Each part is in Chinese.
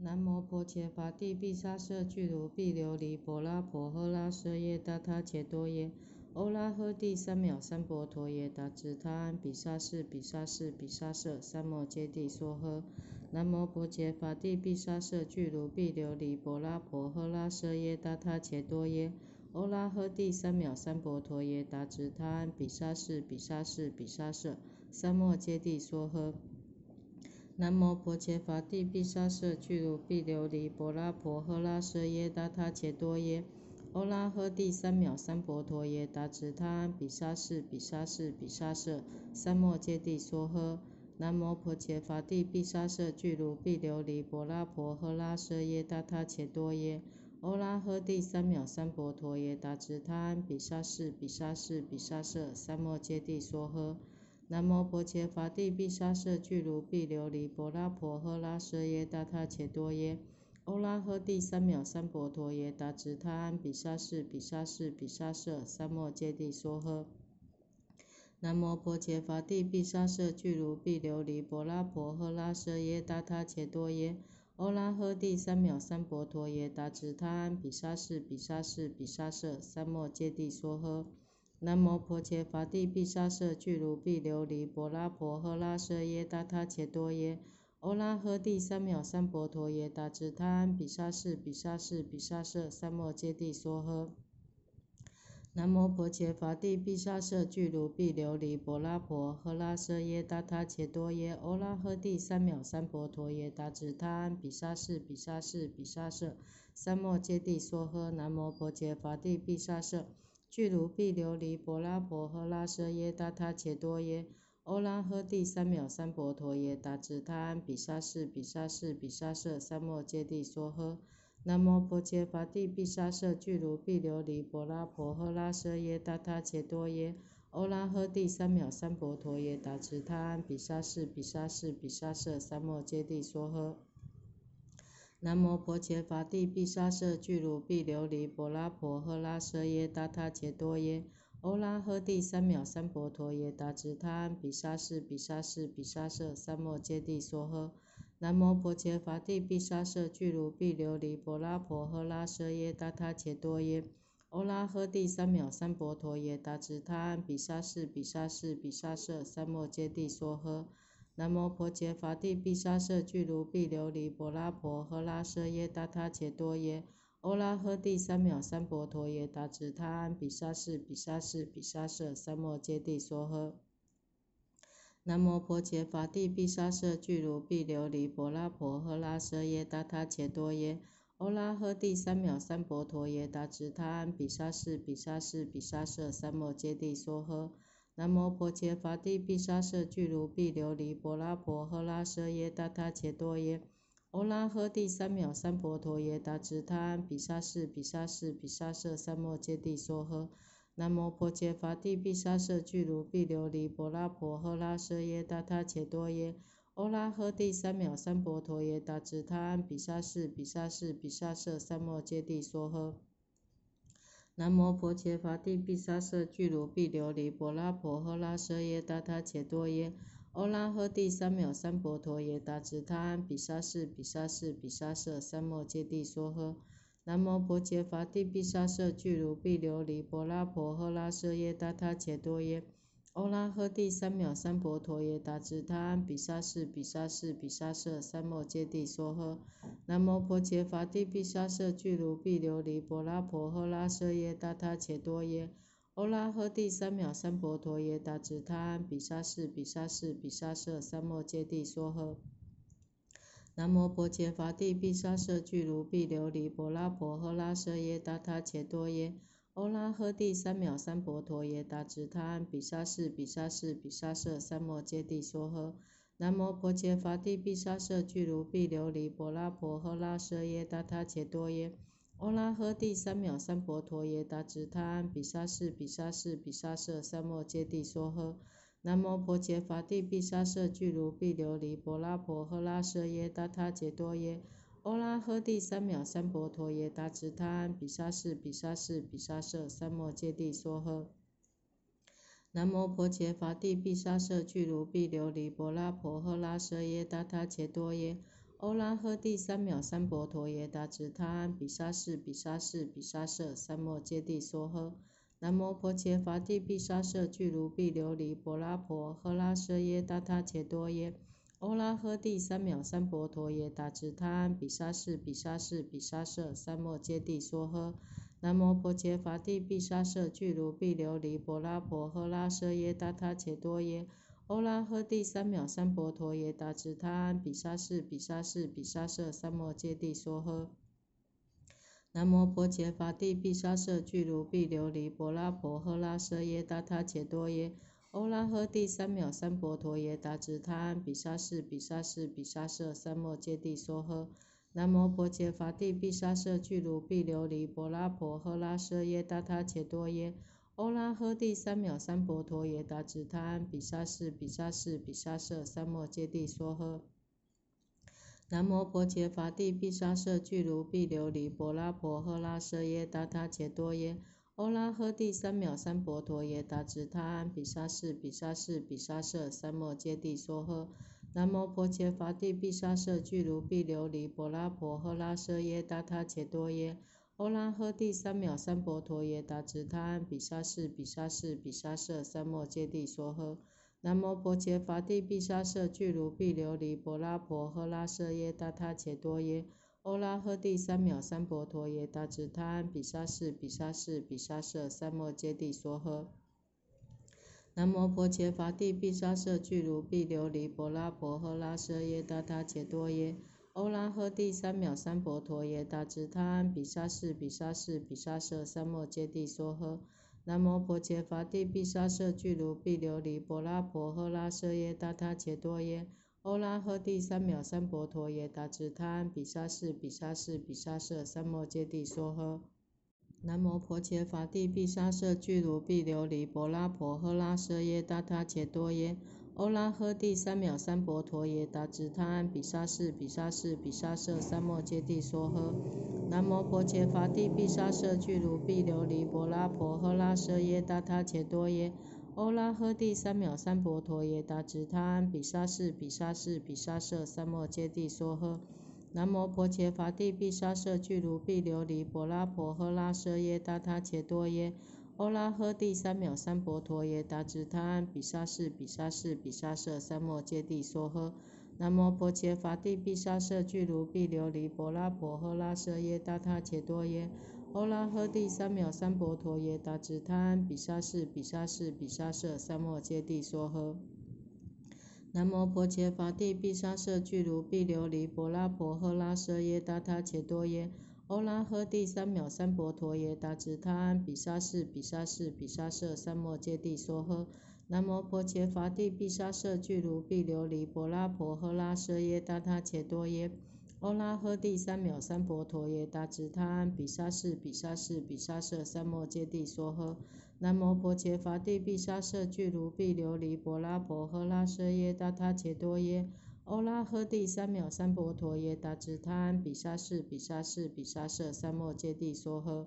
南无婆伽伐帝毗沙舍俱卢毕琉璃波拉婆诃拉舍耶达他伽多耶欧拉诃帝三藐三菩陀耶达智他安比沙士比沙士比沙舍三摩揭谛娑诃。南无婆伽伐帝毗沙舍俱卢毕琉璃波拉婆诃拉舍耶达他伽多耶欧拉诃帝三藐三菩陀耶达智他安比沙士比沙士比沙舍三摩揭谛娑诃。南摩婆伽伐帝毗沙舍俱卢毕琉璃波拉婆诃拉舍耶达他伽多耶欧拉诃帝三藐三菩陀耶达智他安比沙士比沙士比沙舍三摩揭谛娑诃。南摩婆伽伐帝毗沙舍俱卢毕琉璃波拉婆诃拉舍耶达他伽多耶欧拉诃帝三藐三菩陀耶达智他安比沙士比沙士比沙舍三摩揭谛娑诃。南无婆伽伐帝毗沙舍俱卢毕琉璃波拉婆诃拉舍耶达他伽多耶欧拉诃帝三藐三菩陀耶达智他安比沙士比沙士比沙舍三摩揭谛娑诃。南无婆伽伐帝毗沙舍俱卢毕琉璃波拉婆诃拉舍耶达他伽多耶欧拉诃帝三藐三菩陀耶达智他安比沙士比沙士比沙舍三摩揭谛娑诃。南无婆伽伐帝毗沙舍俱卢毕琉璃波拉婆诃拉舍耶达他伽多耶欧拉诃帝三藐三菩陀耶达智他安比沙士比沙士比沙舍三摩揭谛娑诃。南无婆伽伐帝毗沙舍俱卢毕琉璃波拉婆诃拉舍耶达他伽多耶欧拉诃帝三藐三菩陀耶达智他安比沙士比沙士比沙舍三摩揭谛娑诃。南无婆伽伐帝毗沙舍。俱卢毕琉璃波拉婆诃拉舍耶达他伽多耶欧拉诃帝三藐三菩陀耶达智他安比沙士比沙士比沙舍三摩揭谛娑诃。南无婆伽伐帝毗沙舍俱卢毕琉璃波拉婆诃拉舍耶达他伽多耶欧拉诃帝三藐三菩陀耶达智他安比沙士比沙士比沙舍三摩揭谛娑诃。南无婆伽伐帝毗沙舍俱卢毕琉璃波拉婆诃拉舍耶达他伽多耶欧拉诃帝三藐三菩陀耶达智他安比沙士比沙士比沙舍三摩揭谛娑诃。南无婆伽伐帝毗沙舍俱卢毕琉璃波拉婆诃拉舍耶达他伽多耶欧拉诃帝三藐三菩陀耶达智他安比沙士比沙士比沙舍三摩揭谛娑诃。南无婆伽伐帝毗沙舍俱卢毕琉璃波拉婆诃拉舍耶达他伽多耶欧拉诃帝三藐三菩陀耶达智他安比沙士比沙士比沙舍三摩揭谛娑诃。南无婆伽伐帝毗沙舍俱卢毕琉璃波拉婆诃拉舍耶达他伽多耶欧拉诃帝三藐三菩陀耶达智他安比沙士比沙士比沙舍三摩揭谛娑诃。南无婆伽伐帝毗沙舍俱卢毕琉璃波拉婆诃拉舍耶达他伽多耶欧拉诃帝三藐三菩陀耶达智他安比沙士比沙士比沙舍三摩揭谛娑诃。南无婆伽伐帝毗沙舍俱卢毕琉璃波拉婆诃拉舍耶达他伽多耶欧拉诃帝三藐三菩陀耶达智他安比沙士比沙士比沙舍三摩揭谛娑诃。南无婆伽伐帝毗沙舍俱卢毕琉璃波拉婆诃拉舍耶达他伽多耶欧拉诃帝三藐三菩陀耶达智他安比沙士比沙士比沙舍三摩揭谛娑诃。南无婆伽伐帝毗沙舍俱卢毕琉璃波拉婆诃拉舍耶达他伽多耶欧拉诃帝三藐三菩陀耶达智他安比沙士比沙士比沙舍三摩揭谛娑诃。南摩婆伽伐帝毗沙舍俱卢毕琉璃波拉婆诃拉舍耶达他伽多耶欧拉诃帝三藐三菩陀耶达智他安比沙士比沙士比沙舍三摩揭谛娑诃。南摩婆伽伐帝毗沙舍俱卢毕琉璃波拉婆诃拉舍耶达他伽多耶欧拉诃帝三藐三菩陀耶达智他安比沙士比沙士比沙舍三摩揭谛娑诃。南无婆伽伐帝毗沙舍俱卢毕琉璃波拉婆诃拉舍耶达他伽多耶欧拉诃帝三藐三菩陀耶达智他安比沙士比沙士比沙舍三摩揭谛娑诃。南无婆伽伐帝毗沙舍俱卢毕琉璃波拉婆诃拉舍耶达他伽多耶欧拉诃帝三藐三菩陀耶达知他安比沙士比沙士比沙舍三摩揭谛娑诃。南摩婆伽伐帝毗沙舍俱卢毕琉璃波拉婆诃拉舍耶达他伽多耶欧拉诃帝三藐三婆陀耶达直他安比沙士比沙士比沙舍三摩揭帝娑诃。南摩婆伽伐帝毗沙舍俱卢毕琉璃波拉婆诃拉舍耶达他伽多耶。欧拉诃帝三藐三婆陀耶达直他安比沙士比沙士比沙舍三摩揭谛娑诃。南无婆伽伐帝毗沙舍俱卢毕琉璃波拉婆诃拉舍耶达他伽多耶。欧拉诃帝三藐三婆陀耶达直他安比沙士比沙士比沙舍三摩揭谛娑诃。南无婆伽伐帝毗沙舍俱卢毕琉璃波拉婆诃拉舍耶达他伽多耶。欧拉诃帝三藐三婆陀耶达直他安比沙士比沙士比沙舍三摩揭帝娑诃。南无婆伽伐帝毗沙舍俱卢毕琉璃波拉婆诃拉舍耶达他且多耶。欧拉诃帝三藐三婆陀耶达直他安比沙士比沙士比沙舍三摩揭帝娑诃。南无婆伽伐帝毗沙舍俱卢毕琉璃波拉婆诃拉舍耶达他且多耶。欧拉诃帝三藐三婆陀耶达直他安比沙士比沙士比沙舍三摩揭帝娑诃。南摩婆伽伐帝毗沙舍俱卢毕琉璃波拉婆诃拉舍耶达他且多耶。欧拉诃帝三藐三婆陀耶达直他安比沙士比沙士比沙舍三摩揭帝娑诃。南摩婆伽伐帝毗沙舍俱卢毕琉璃波拉婆诃拉舍耶达他且多耶。欧拉诃帝三藐三婆陀耶达直他安比沙士比沙士比沙舍三摩揭帝娑诃。南摩婆伽伐帝毗沙舍俱卢毕琉璃波拉婆诃拉舍耶达他伽多耶。欧拉诃帝三藐三婆陀耶达直他安比沙士比沙士比沙舍三摩揭帝娑诃。南摩婆伽伐帝毗沙舍俱卢毕琉璃波拉婆诃拉舍耶达他伽多耶。欧拉诃帝三藐三婆陀耶达直他安比沙士比沙士比沙舍三摩揭帝娑诃。南无婆伽伐帝毗沙舍俱卢毕琉璃波拉婆诃拉舍耶达他伽多耶。欧拉诃帝三藐三婆陀耶达直他安比沙士比沙士比沙舍三摩揭帝娑诃。南无婆伽伐帝毗沙舍俱卢毕琉璃波拉婆诃拉舍耶达他伽多耶。欧拉诃帝三藐三婆陀耶达直他安比沙士比沙士比沙舍三摩揭帝娑诃。南无婆伽伐帝毗沙舍俱卢毕琉璃波拉婆诃拉舍耶达他伽多耶。欧拉诃帝三藐三婆陀耶达直他安比沙士比沙士比沙舍三摩揭帝娑诃。南无婆伽伐帝毗沙舍俱卢毕琉璃波拉婆诃拉舍耶达他伽多耶。欧拉诃帝三藐三婆陀耶达直他安比沙士比沙士比沙舍三摩揭帝娑诃。南摩婆伽伐帝毗沙舍俱卢毕琉璃波拉婆诃拉舍耶达他伽多耶。欧拉诃帝三藐三婆陀耶达直他安比沙士比沙士比沙舍三摩揭帝娑诃。南摩婆伽伐帝毗沙舍俱卢毕琉璃波拉婆诃拉舍耶达他伽多耶。欧拉诃帝三藐三婆陀耶达直他安比沙士比沙士比沙舍三摩揭帝娑诃。南摩婆伽伐帝毗沙舍俱卢毕琉璃波拉婆诃拉舍耶达他伽多耶。欧拉诃帝三藐三婆陀耶达直他安比沙士比沙士比沙舍三摩揭帝娑诃。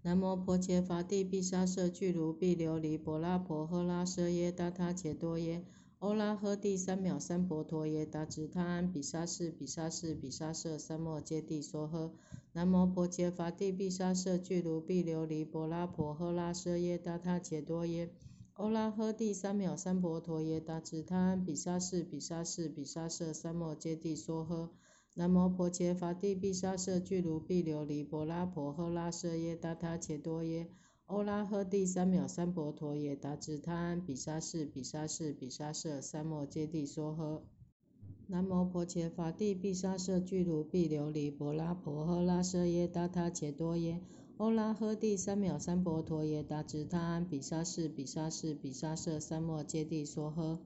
南摩婆伽伐帝毗沙舍俱卢毕琉璃波拉婆诃拉舍耶达他伽多耶。欧拉诃帝三藐三婆陀耶达直他安比沙士比沙士比沙舍三摩揭帝娑诃。南摩婆伽伐帝毗沙舍俱卢毕琉璃波拉婆诃拉舍耶达他伽多耶。欧拉诃帝三藐三婆陀耶达直他安比沙士比沙士比沙舍三摩揭帝娑诃。南摩婆伽伐帝毗沙舍俱卢毕琉璃波拉婆诃拉舍耶达他伽多耶。欧拉诃帝三藐三婆陀也达直他安比沙士比沙士比沙舍三摩揭谛娑诃。南无婆伽伐帝毗沙舍俱卢毕琉璃波拉婆诃拉舍耶达他伽多耶。欧拉诃帝三藐三婆陀也达直他安比沙士比沙士比沙舍三摩揭谛娑诃。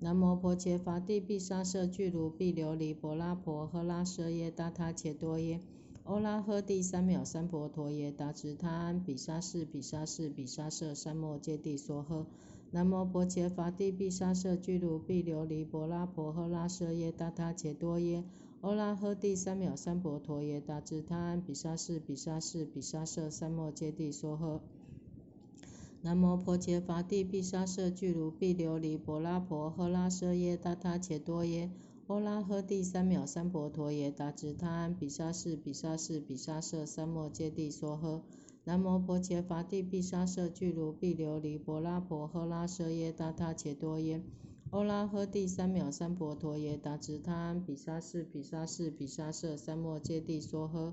南无婆伽伐帝毗沙舍俱卢毕琉璃波拉婆诃拉舍耶达他伽多耶。欧拉诃帝三藐三婆陀耶达直他安比沙士比沙士比沙舍三摩揭帝娑诃。南摩婆伽伐帝毗沙舍俱卢毕琉璃婆拉婆诃拉舍耶达他伽多耶。欧拉诃帝三藐三婆陀耶达直他安比沙士比沙士比沙舍三摩揭帝娑诃。南摩婆伽伐帝毗沙舍俱卢毕琉璃婆拉婆诃拉舍耶达他伽多耶。欧拉诃帝三藐三婆陀耶达直他安比沙士比沙士比沙舍三摩揭谛娑诃。南摩婆伽伐帝毗沙舍俱卢毕琉璃波拉婆诃拉舍耶达他且多耶。欧拉诃帝三藐三婆陀耶达直他安比沙士比沙士比沙舍三摩揭谛娑诃。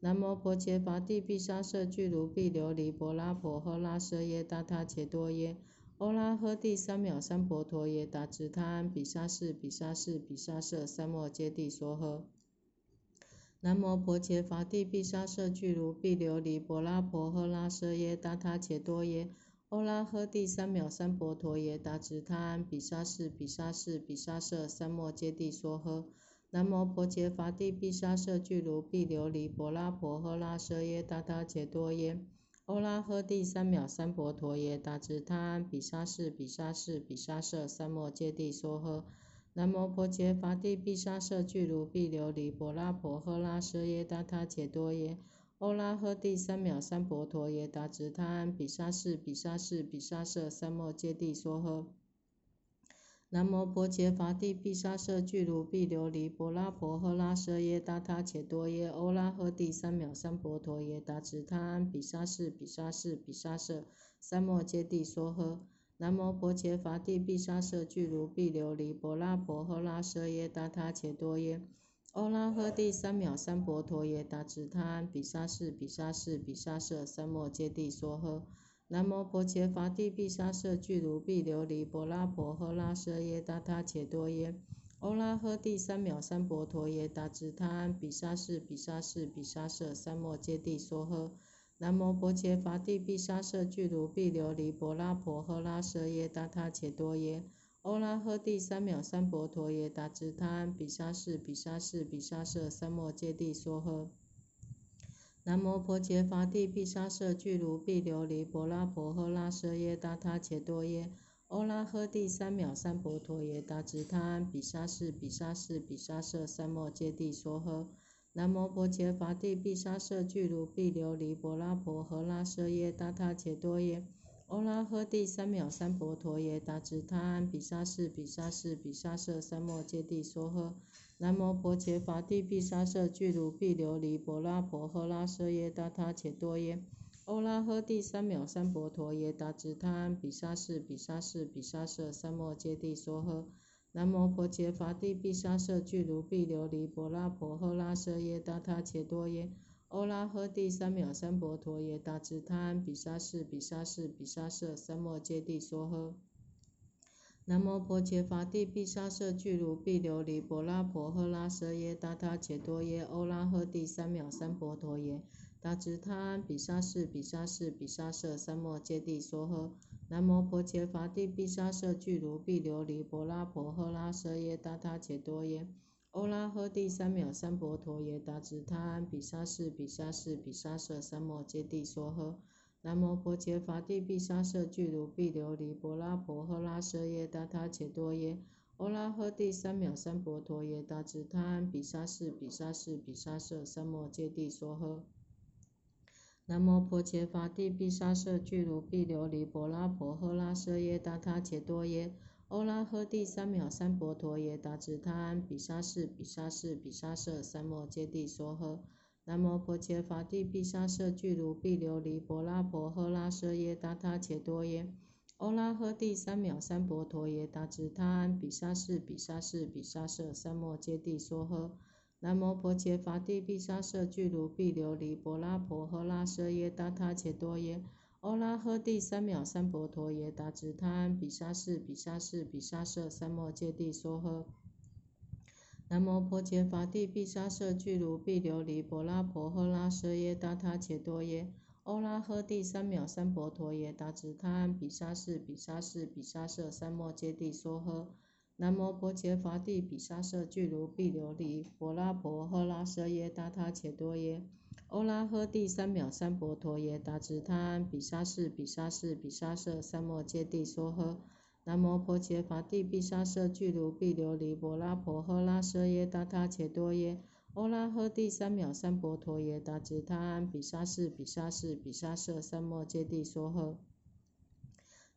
南摩婆伽伐帝毗沙舍俱卢毕琉璃波拉婆诃拉舍耶达他且多耶。欧拉诃帝三藐三婆陀耶达直他安比沙士比沙士比沙舍三摩揭谛娑诃。南摩婆伽伐帝毗沙舍俱卢毕琉璃波拉婆诃拉舍耶达他伽多耶。欧拉诃帝三藐三婆陀耶达直他安比沙士比沙士比沙舍三摩揭谛娑诃。南摩婆伽伐帝毗沙舍俱卢毕琉璃波拉婆诃拉舍耶达他伽多耶。欧拉诃帝三藐三婆陀耶达知他安比沙士比沙士比沙舍三摩揭谛梭诃。南摩婆伽伐帝毗沙舍俱卢毕琉璃婆拉婆诃拉舍耶达他且多耶。欧拉诃帝三藐三婆陀耶达知他安比沙士比沙士比沙舍三摩揭谛梭诃。南无婆伽伐帝毗沙舍俱卢毕琉璃波拉婆诃拉舍耶达他伽多耶。欧拉诃帝三藐三菩陀耶达直他安比沙士比沙士比沙舍三摩揭谛娑诃。南无婆伽伐帝毗沙舍俱卢毕琉璃波拉婆诃拉舍耶达他伽多耶。欧拉诃帝三藐三菩陀耶达直他安比沙士比沙士比沙舍三摩揭谛娑诃。南无婆伽伐帝毗沙舍俱卢毕琉璃波拉婆诃拉舍耶达他伽多耶。欧拉诃帝三藐三菩陀耶达直他安比沙士比沙士比沙舍三摩揭谛娑诃。南无婆伽伐帝毗沙舍俱卢毕琉璃波拉婆诃拉舍耶达他伽多耶。欧拉诃帝三藐三菩陀耶达直他安比沙士比沙士比沙舍三摩揭谛娑诃。南无婆伽伐帝毗沙舍俱卢毕琉璃波拉婆诃拉舍耶达他伽多耶。欧拉诃帝三藐三菩陀耶达直他安比沙士比沙士比沙舍三摩揭谛娑诃。南无婆伽伐帝毗沙舍俱卢毕琉璃波拉婆诃拉舍耶达他伽多耶。欧拉诃帝三藐三菩陀耶达直他安比沙士比沙士比沙舍三摩揭谛娑诃。南无婆伽伐帝毗沙舍俱卢毕琉璃波拉婆诃拉舍耶达他伽多耶。欧拉诃帝三藐三婆陀耶达直他安比沙士比沙士比沙舍三摩揭谛娑诃。南无婆伽伐帝毗沙舍俱卢毕琉璃波拉婆诃拉舍耶达他伽多耶。欧拉诃帝三藐三婆陀耶达直他安比沙士比沙士比沙舍三摩揭谛娑诃。南无婆伽伐帝毗沙舍俱卢毕琉璃波拉婆诃拉舍耶达他伽多耶。欧拉诃帝三藐三菩陀耶达直他安比沙士比沙士比沙舍三摩揭谛娑诃。南无婆伽伐帝毗沙舍俱卢毕琉璃波拉婆诃拉舍耶达他伽多耶。欧拉诃帝三藐三菩陀耶达直他安比沙士比沙士比沙舍三摩揭谛娑诃。南无婆伽伐帝毗沙舍俱卢毕琉璃波拉婆诃拉舍耶达他伽多耶。欧拉诃帝三藐三婆陀耶达直他安比沙士比沙士比沙舍三摩揭谛娑诃。南无婆伽伐帝毗沙舍俱卢毕琉璃波拉婆诃拉舍耶达他伽多耶。欧拉诃帝三藐三婆陀耶达直他安比沙士比沙士比沙舍三摩揭谛娑诃。南无婆伽伐帝毗沙舍俱卢毕琉璃波拉婆诃拉舍耶达他伽多耶。欧拉诃帝三藐三婆陀耶达直他安比沙士比沙士比沙舍三摩揭谛娑诃。南无婆伽伐帝毗沙舍俱卢毕琉璃波拉婆诃拉舍耶达他伽多耶。欧拉诃帝三藐三婆陀耶达直他安比沙士比沙士比沙舍三摩揭谛娑诃。南无婆伽伐帝毗沙舍俱卢毕琉璃波拉婆诃拉舍耶达他且多耶。欧拉诃帝三藐三菩陀耶达直他安比沙士比沙士比沙舍三摩揭谛娑诃。南无婆伽伐帝毗沙舍俱卢毕琉璃波拉婆诃拉舍耶达他且多耶。欧拉诃帝三藐三菩陀耶达直他安比沙士比沙士比沙舍三摩揭谛娑诃。南无婆伽伐帝毗沙舍俱卢毕琉璃波拉婆诃拉舍耶达他伽多耶。欧拉诃帝三藐三婆陀耶达直他安比沙士比沙士比沙舍三摩揭谛娑诃。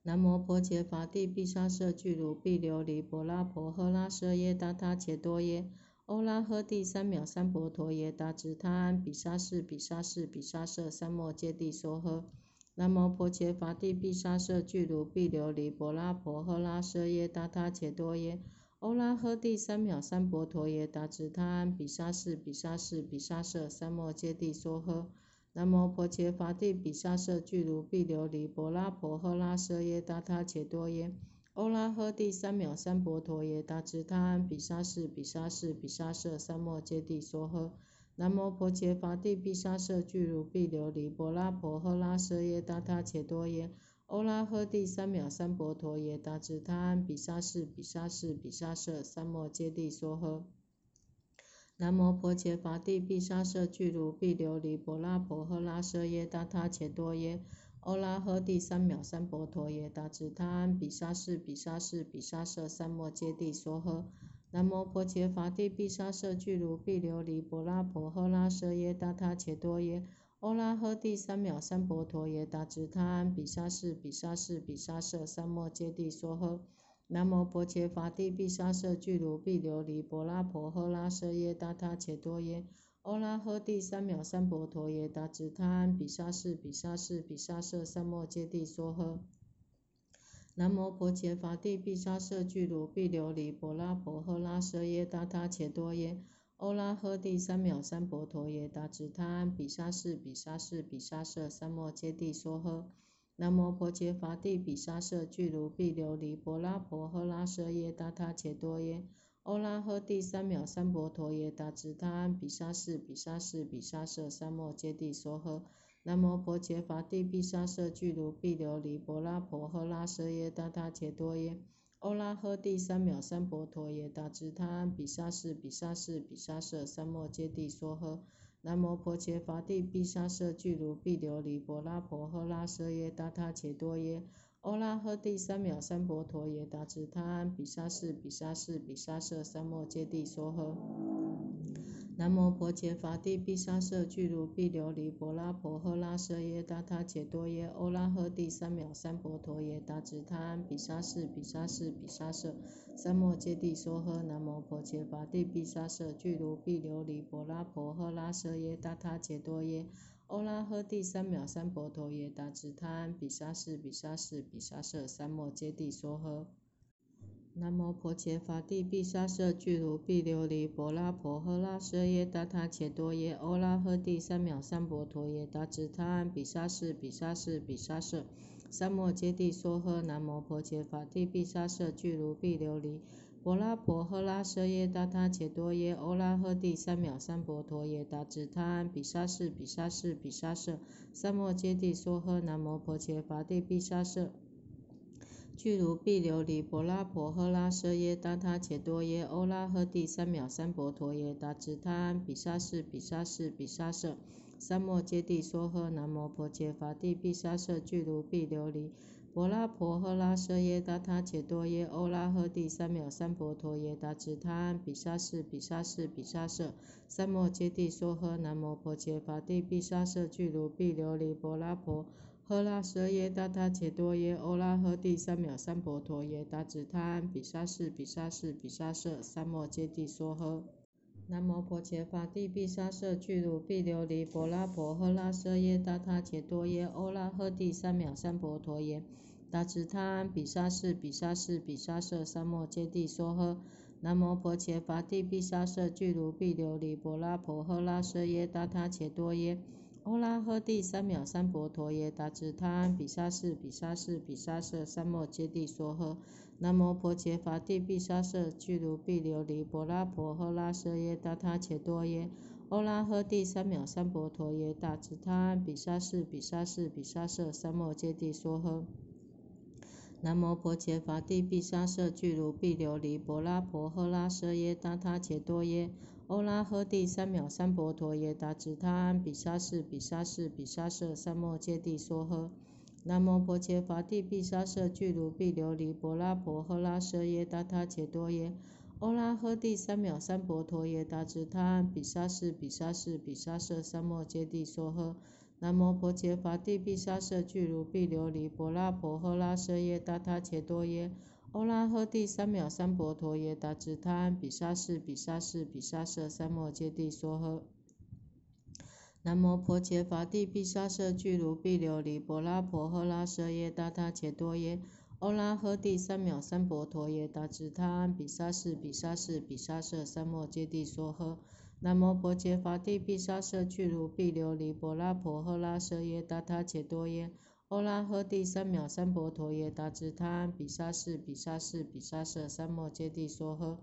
南无婆伽伐帝毗沙舍俱卢毕琉璃波拉婆诃拉舍耶达他伽多耶欧拉诃帝三藐三婆陀耶达直他安比沙士比沙士比沙舍三摩揭谛娑诃。南无婆伽伐帝毗沙舍俱卢毕琉璃波拉婆诃拉舍耶达他伽多耶欧拉诃帝三藐三婆陀耶达直他安比沙士比沙士比沙舍三摩揭谛娑诃。南无婆伽伐帝毗沙舍俱卢毕琉璃波拉婆诃拉舍耶达他伽多耶欧拉诃帝三藐三婆陀耶达直他安比沙士比沙士比沙舍三摩揭谛娑诃。南无婆伽伐帝毗沙舍俱卢毕琉璃波拉婆诃拉舍耶达他伽多耶欧拉诃帝三藐三婆陀耶达直他安比沙士比沙士比沙舍三摩揭谛娑诃。南无婆伽伐帝毗沙舍俱卢毕琉璃波拉婆诃拉舍耶达他伽多耶欧拉诃帝三藐三婆陀耶达直他安比沙士比沙士比沙舍三摩揭谛娑诃。南无婆伽伐帝毗沙舍俱卢毕琉璃波拉婆诃拉舍耶达他伽多耶欧拉诃帝三藐三婆陀耶达直他安比沙士比沙士比沙舍三摩揭谛娑诃。南无婆伽伐帝毗沙舍俱卢毕琉璃波拉婆诃拉舍耶达他伽多耶欧拉诃帝三藐三婆陀耶达直他安比沙士比沙士比沙舍三摩揭谛娑诃。南无婆伽伐帝毗沙舍俱卢毕琉璃波拉婆诃拉舍耶达他伽多耶欧拉诃帝三藐三婆陀耶达直他安比沙士比沙士比沙舍三摩揭谛娑诃。南无婆伽伐帝毗沙舍俱卢毕琉璃波拉婆诃拉舍耶达他伽多耶欧拉诃帝三藐三婆陀耶达直他安比沙士比沙士比沙舍三摩揭谛娑诃。南无婆伽伐帝毗沙舍俱卢毕琉璃波拉婆诃拉舍耶达他伽多耶欧拉诃帝三藐三婆陀耶达直他安比沙士比沙士比沙舍三摩揭谛娑诃。南无婆伽伐帝毗沙舍俱卢毕琉璃波拉婆诃拉舍耶达他伽多耶欧拉诃帝三藐三婆陀耶达直他安比沙士比沙士比沙舍三摩揭谛娑诃。南无婆伽伐帝毗沙舍俱卢毕琉璃婆拉婆诃拉舍耶达他伽多耶欧拉诃帝三藐三婆陀耶达直他安比沙士比沙士比沙舍三摩揭谛娑诃。南无婆伽伐帝毗沙舍俱卢毕琉璃婆拉婆诃拉舍耶达他伽多耶欧拉诃帝三藐三婆陀耶达直他安比沙士比沙士比沙舍三摩揭谛娑诃。南无婆伽伐帝毗沙舍俱卢毕琉璃波拉婆诃拉舍耶达他伽多耶欧拉诃帝三藐三菩陀耶达直他安比沙士比沙士比沙舍三摩揭谛娑诃。南无婆伽伐帝毗沙舍俱卢毕琉璃波拉婆诃拉舍耶达他伽多耶欧拉诃帝三藐三菩陀耶达直他安比沙士比沙士比沙舍三摩揭谛娑诃。南无婆伽伐帝毗沙舍具卢毕琉璃波拉婆诃拉舍耶达他伽多耶欧拉诃帝三藐三婆陀耶达直他安比沙士比沙士比沙舍三摩揭谛娑诃。南摩婆伽伐帝毗沙舍俱卢毕琉璃波拉婆诃拉舍耶达他伽多耶欧拉诃帝三藐三婆陀耶达直他安比沙士比沙士比沙舍三摩揭谛娑诃。南摩婆伽伐帝毗沙舍俱卢毕琉璃波拉婆诃拉舍耶达他伽多耶欧拉诃帝三藐三婆陀耶达直他安比沙士比沙士比沙舍三摩揭谛娑诃。南无婆伽伐帝毗沙舍俱卢毕琉璃波拉婆诃拉舍耶达他伽多耶欧拉诃帝三藐三婆陀耶达直他安比沙士比沙士比沙舍三摩揭谛娑诃。南无婆伽伐帝毗沙舍俱卢毕琉璃波拉婆诃拉舍耶达他伽多耶欧拉诃帝三藐三婆陀耶达直他安比沙士比沙士比沙舍三摩揭谛娑诃。南无婆伽伐帝比沙舍俱卢毕琉璃波拉婆诃拉舍耶达他且多耶欧拉诃帝三藐三婆陀耶达直他安比沙士比沙士比沙舍三摩揭谛娑诃。南无婆伽伐帝比沙舍俱卢毕琉璃波拉婆诃拉舍耶达他且多耶欧拉诃帝三藐三婆陀耶达直他安比沙士比沙士比沙舍三摩揭谛娑诃。南无婆伽伐帝毗沙舍俱卢毕琉璃婆拉婆诃拉舍耶达他伽多耶欧拉诃帝三藐三婆陀耶达直他安比沙士比沙士比沙舍三摩揭谛娑诃。南无婆伽伐帝毗沙舍俱卢毕琉璃婆拉婆诃拉舍耶达他伽多耶欧拉诃帝三藐三婆陀耶达智他安比沙士比沙士比沙舍三摩揭帝娑诃。南无婆伽伐帝毗沙舍俱卢毕琉璃波拉婆诃拉舍耶达他伽多耶欧拉诃帝三藐三婆陀耶达智他安比沙士比沙士比沙舍三摩揭帝娑诃。南无婆伽伐帝毗沙舍俱卢毕琉璃波拉婆诃拉舍耶达他伽多耶欧拉诃帝三藐三菩陀耶达知他安比沙士比沙士比沙舍三摩揭谛娑诃。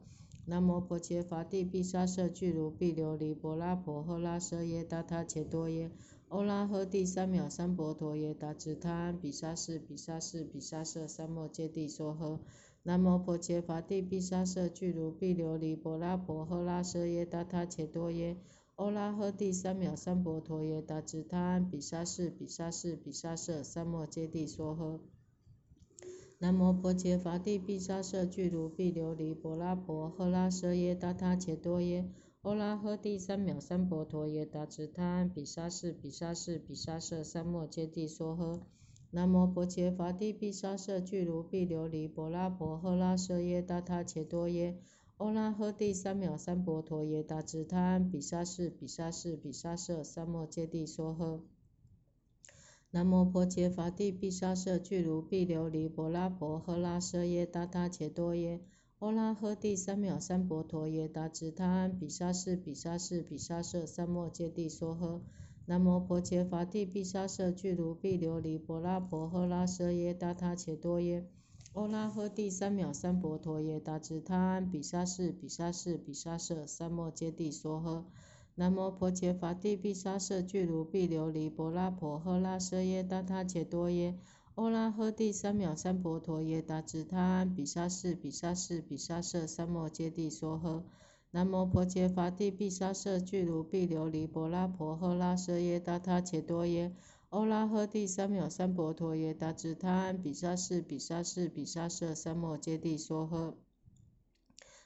南无婆伽伐帝比沙舍俱卢毕琉璃波拉婆诃拉舍耶达他伽多耶欧拉诃帝三藐三菩陀耶达知他安比沙士比沙士比沙舍三摩揭谛娑诃。南无婆伽伐帝毗沙舍俱卢毕琉璃婆拉婆诃拉舍耶达他伽多耶欧拉诃帝三藐三婆陀耶达智他安比沙士比沙士比沙舍三摩揭帝娑诃。南无婆伽伐帝毗沙舍俱卢毕琉璃婆拉婆诃拉舍耶达他伽多耶欧拉诃帝三藐三婆陀耶达智他安比沙士比沙士比沙舍三摩揭帝娑诃。南无婆伽伐帝毗沙舍俱卢毕琉璃波拉婆诃拉舍耶达他伽多耶欧拉诃帝三藐三婆陀耶达智他安比沙士比沙士比沙舍三摩揭帝娑诃。南无婆伽伐帝毗沙舍俱卢毕琉璃波拉婆诃拉舍耶达他伽多耶欧拉诃帝三藐三婆陀耶达智他安比沙士比沙士比沙舍三摩揭帝娑诃。南无婆伽伐帝毗沙舍俱卢毕琉璃波拉婆诃拉奢耶达他伽多耶欧拉诃帝三藐三菩陀耶达智他安比沙士比沙士比沙舍三摩揭谛娑诃。南无婆伽伐帝毗沙舍俱卢毕琉璃波拉婆诃拉奢耶达他伽多耶欧拉诃帝三藐三菩陀耶达智他安比沙士比沙士比沙舍三摩揭谛娑诃。南无婆伽伐帝毗沙舍俱卢毕琉璃波拉婆诃拉舍耶达他伽多耶欧拉诃帝三藐三婆陀耶达智他安比沙士比沙士比沙舍三摩揭谛娑诃。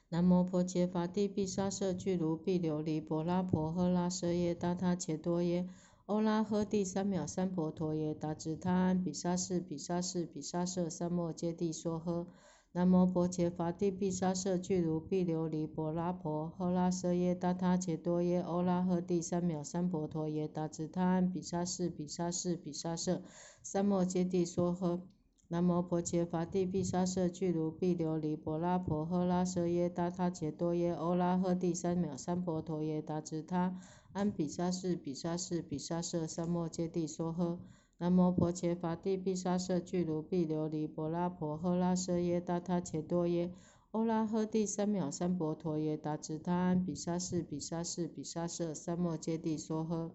南无婆伽伐帝毗沙舍俱卢毕琉璃波拉婆诃拉舍耶达他伽多耶欧拉诃帝三藐三婆陀耶达智他安比沙士比沙士比沙舍三摩揭谛娑诃。南无婆伽伐帝毗沙舍俱卢毕琉璃波拉婆诃拉舍耶达他伽多耶欧拉诃帝三藐三婆陀耶达智他安比沙士比沙士比沙舍三摩揭谛娑诃。南无婆伽伐帝毗沙舍俱卢毕琉璃波拉婆诃拉舍耶达他伽多耶欧拉诃帝三藐三婆陀耶达智他安比沙士比沙士比沙舍三摩揭谛娑诃。南摩婆伽伐帝毗沙舍俱卢毕琉璃波拉婆诃拉舍耶达他伽多耶欧拉诃帝三藐三婆陀耶达智他安比沙士比沙士比沙舍三摩揭谛娑诃。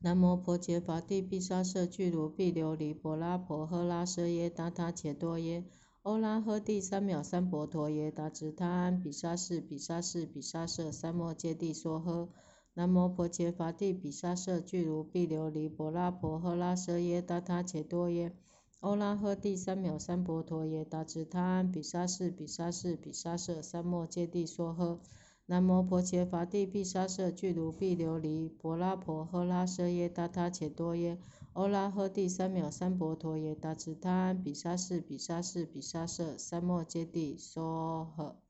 南摩婆伽伐帝毗沙舍俱卢毕琉璃波拉婆诃拉舍耶达他伽多耶欧拉诃帝三藐三婆陀耶达智他安比沙士比沙士比沙舍三摩揭谛娑诃。南无婆伽伐帝比沙瑟俱卢毕琉璃波拉婆诃拉舍耶达他且多耶欧拉诃帝三藐三婆陀耶达智他安比沙士比沙士比沙瑟三摩揭帝梭诃。南无婆伽伐帝毗沙瑟俱卢毕琉璃波拉婆诃拉舍耶达他且多耶欧拉诃帝三藐三婆陀耶达智他安比沙士比沙士比沙瑟三摩揭帝梭诃。